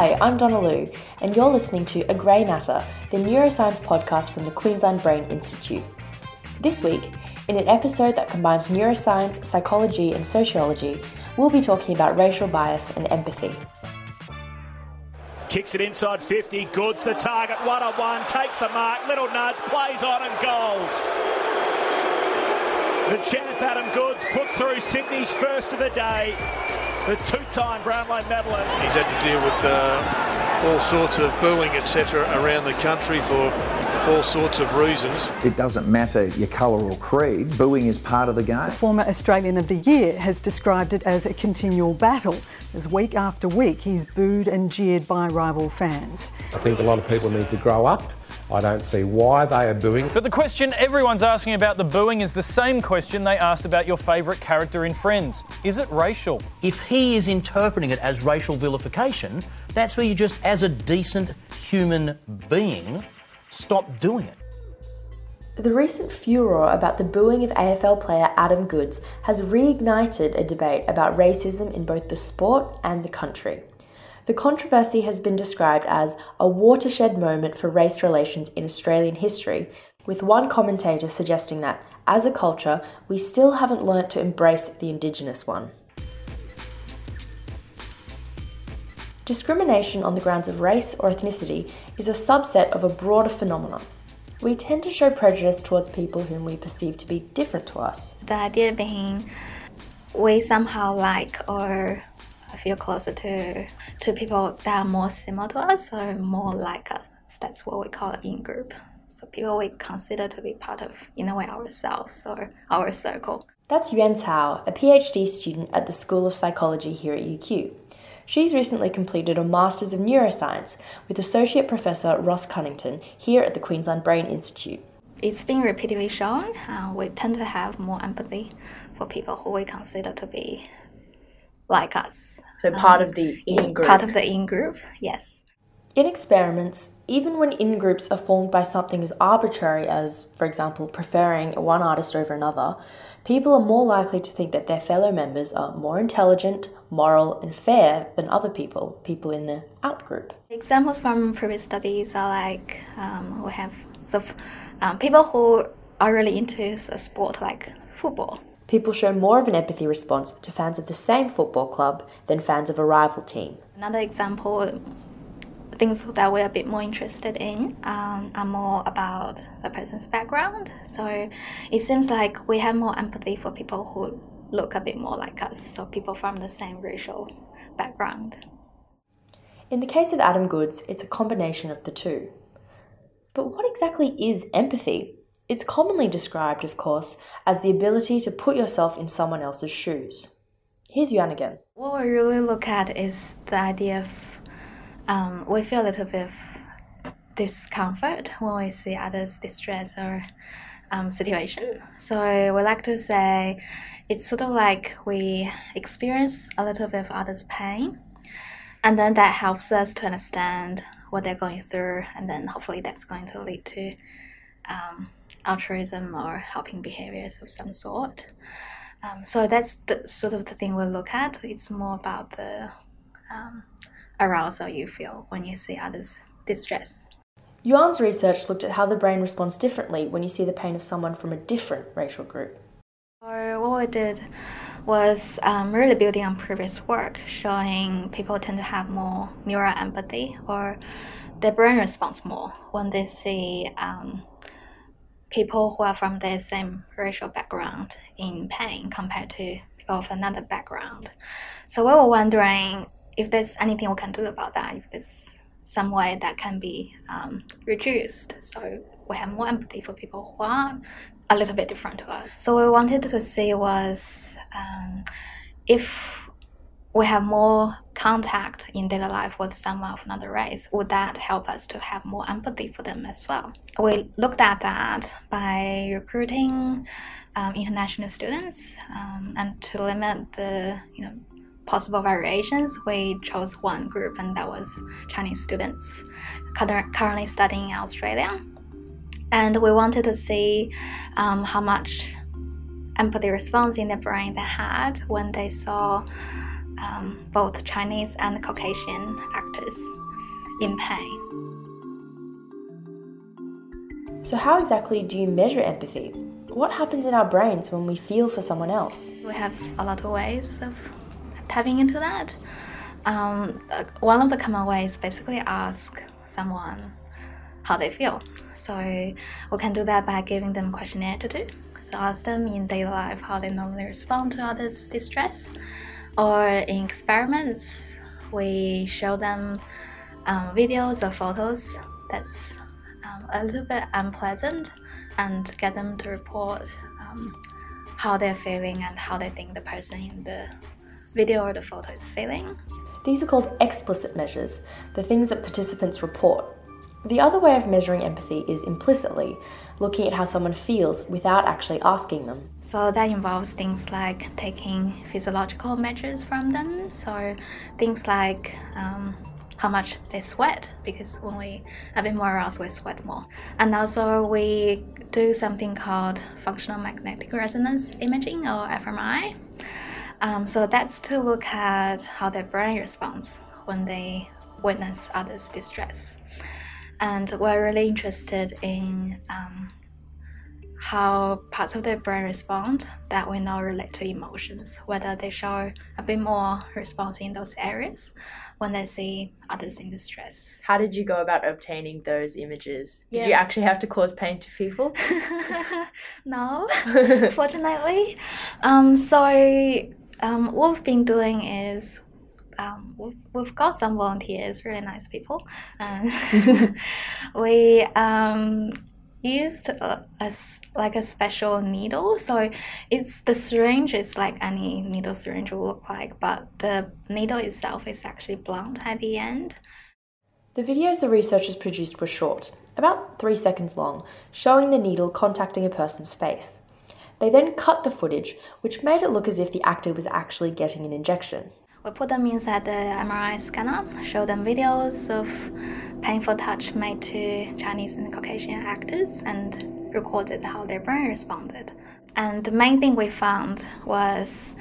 Hi, I'm Donna Lu, and you're listening to A Grey Matter, the neuroscience podcast from the Queensland Brain Institute. This week, in an episode that combines neuroscience, psychology, and sociology, we'll be talking about racial bias and empathy. Kicks it inside 50, Goodes the target, one on one, takes the mark, little nudge, plays on and goals. The champ Adam Goodes puts through Sydney's first of the day the two-time Brownlow medalist. He's had to deal with uh, all sorts of booing, etc., around the country for all sorts of reasons. It doesn't matter your colour or creed, booing is part of the game. The Former Australian of the Year has described it as a continual battle, as week after week he's booed and jeered by rival fans. I think a lot of people need to grow up I don't see why they are booing. But the question everyone's asking about the booing is the same question they asked about your favourite character in Friends. Is it racial? If he is interpreting it as racial vilification, that's where you just, as a decent human being, stop doing it. The recent furor about the booing of AFL player Adam Goodes has reignited a debate about racism in both the sport and the country. The controversy has been described as a watershed moment for race relations in Australian history, with one commentator suggesting that, as a culture, we still haven't learnt to embrace the Indigenous one. Discrimination on the grounds of race or ethnicity is a subset of a broader phenomenon. We tend to show prejudice towards people whom we perceive to be different to us. The idea being we somehow like or feel closer to to people that are more similar to us or more like us. That's what we call in group. So people we consider to be part of, in a way, ourselves or our circle. That's Yuan Tao, a PhD student at the School of Psychology here at UQ. She's recently completed a Masters of Neuroscience with Associate Professor Ross Cunnington here at the Queensland Brain Institute. It's been repeatedly shown uh, we tend to have more empathy for people who we consider to be like us. So part um, of the in group. Part of the in group, yes. In experiments, even when in groups are formed by something as arbitrary as, for example, preferring one artist over another, people are more likely to think that their fellow members are more intelligent, moral, and fair than other people, people in the out group. Examples from previous studies are like um, we have so um, people who are really into a sport like football people show more of an empathy response to fans of the same football club than fans of a rival team. Another example, things that we're a bit more interested in um, are more about a person's background. So it seems like we have more empathy for people who look a bit more like us, so people from the same racial background. In the case of Adam Goodes, it's a combination of the two. But what exactly is empathy? It's commonly described, of course, as the ability to put yourself in someone else's shoes. Here's Yuan again. What we really look at is the idea of um, we feel a little bit of discomfort when we see others' distress or um, situation. So we like to say it's sort of like we experience a little bit of others' pain, and then that helps us to understand what they're going through, and then hopefully that's going to lead to um, altruism or helping behaviors of some sort. Um, so that's the sort of the thing we'll look at. It's more about the um, arousal you feel when you see others' distress. Yuan's research looked at how the brain responds differently when you see the pain of someone from a different racial group. So what we did was um, really building on previous work, showing people tend to have more mirror empathy or their brain responds more when they see um, people who are from the same racial background in pain compared to people of another background. So we were wondering if there's anything we can do about that, if there's some way that can be um, reduced. So we have more empathy for people who are a little bit different to us. So we wanted to see was um, if we have more contact in daily life with someone of another race, would that help us to have more empathy for them as well? We looked at that by recruiting um, international students um, and to limit the you know possible variations, we chose one group, and that was Chinese students currently studying in Australia. And we wanted to see um, how much empathy response in their brain they had when they saw um, both Chinese and Caucasian actors in pain. So, how exactly do you measure empathy? What happens in our brains when we feel for someone else? We have a lot of ways of tapping into that. Um, uh, one of the common ways basically ask someone how they feel. So we can do that by giving them questionnaire to do. So ask them in daily life how they normally respond to others' distress, or in experiments, we show them um, videos or photos that's um, a little bit unpleasant and get them to report um, how they're feeling and how they think the person in the video or the photo is feeling. These are called explicit measures, the things that participants report. The other way of measuring empathy is implicitly, looking at how someone feels without actually asking them. So that involves things like taking physiological measures from them. So things like um, how much they sweat, because when we have bit more aroused, we sweat more. And also we do something called functional magnetic resonance imaging or fMRI. Um, so that's to look at how their brain responds when they witness others' distress and we're really interested in um, how parts of their brain respond that we know relate to emotions, whether they show a bit more response in those areas when they see others in distress. How did you go about obtaining those images? Did Yeah. you actually have to cause pain to people? no, fortunately. Um, so um, what we've been doing is um, we've, we've got some volunteers, really nice people. Um, we um, used a like a special needle, so it's the syringe is like any needle syringe will look like, but the needle itself is actually blunt at the end. The videos the researchers produced were short, about three seconds long, showing the needle contacting a person's face. They then cut the footage, which made it look as if the actor was actually getting an injection. We put them inside the MRI scanner, show them videos of painful touch made to Chinese and Caucasian actors, and recorded how their brain responded. And the main thing we found was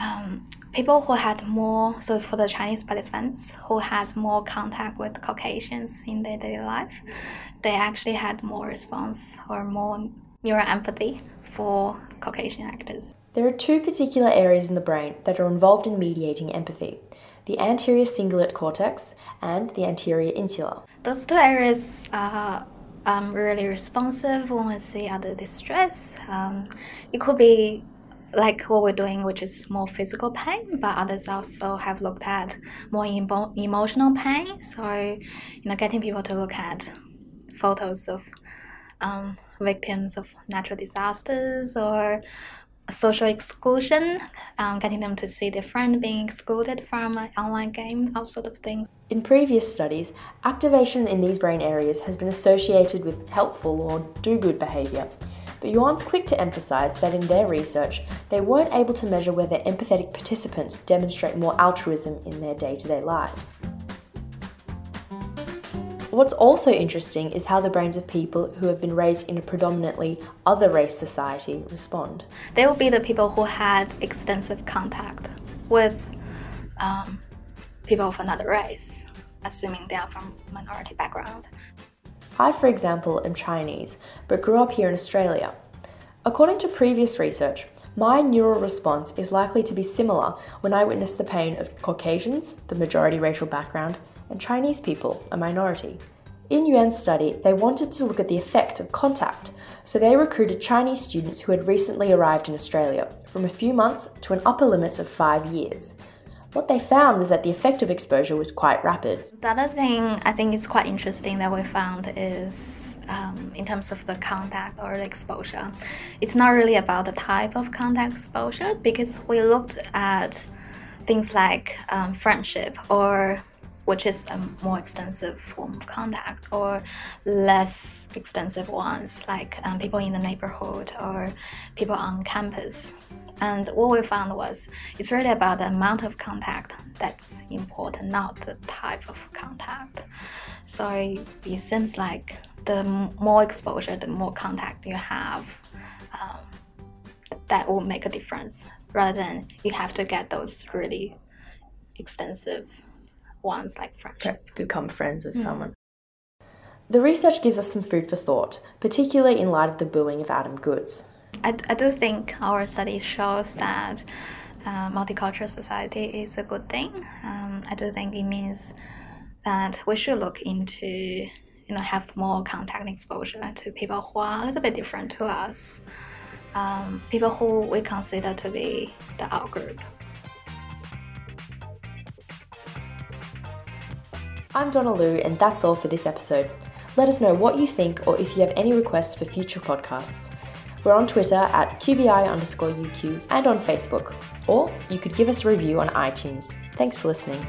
um, people who had more, so for the Chinese participants who had more contact with Caucasians in their daily life, they actually had more response or more neural empathy for Caucasian actors. There are two particular areas in the brain that are involved in mediating empathy the anterior cingulate cortex and the anterior insula. Those two areas are um, really responsive when we see other distress. Um, it could be like what we're doing, which is more physical pain, but others also have looked at more emo- emotional pain. So, you know, getting people to look at photos of um, victims of natural disasters or social exclusion, um, getting them to see their friend being excluded from an online game, all sort of things. In previous studies, activation in these brain areas has been associated with helpful or do good behaviour. But Yuan's quick to emphasise that in their research, they weren't able to measure whether empathetic participants demonstrate more altruism in their day to day lives. What's also interesting is how the brains of people who have been raised in a predominantly other race society respond. They will be the people who had extensive contact with um, people of another race, assuming they are from minority background. I, for example, am Chinese, but grew up here in Australia. According to previous research, my neural response is likely to be similar when I witness the pain of Caucasians, the majority racial background, and Chinese people, a minority. In Yuan's study, they wanted to look at the effect of contact, so they recruited Chinese students who had recently arrived in Australia, from a few months to an upper limit of five years. What they found was that the effect of exposure was quite rapid. The other thing I think is quite interesting that we found is um, in terms of the contact or the exposure. It's not really about the type of contact exposure because we looked at things like um, friendship or which is a more extensive form of contact or less extensive ones like um, people in the neighborhood or people on campus and what we found was it's really about the amount of contact that's important, not the type of contact. So it seems like the more exposure, the more contact you have, um, that will make a difference rather than you have to get those really extensive ones like friendship. Become friends with someone. The research gives us some food for thought, particularly in light of the booing of Adam Goodes. I, I do think our study shows that uh, multicultural society is a good thing. Um, I do think it means that we should look into, you know, have more contact and exposure to people who are a little bit different to us, um, people who we consider to be the out I'm Donna Lu, and that's all for this episode. Let us know what you think or if you have any requests for future podcasts. We're on Twitter at QBI underscore UQ and on Facebook, or you could give us a review on iTunes. Thanks for listening.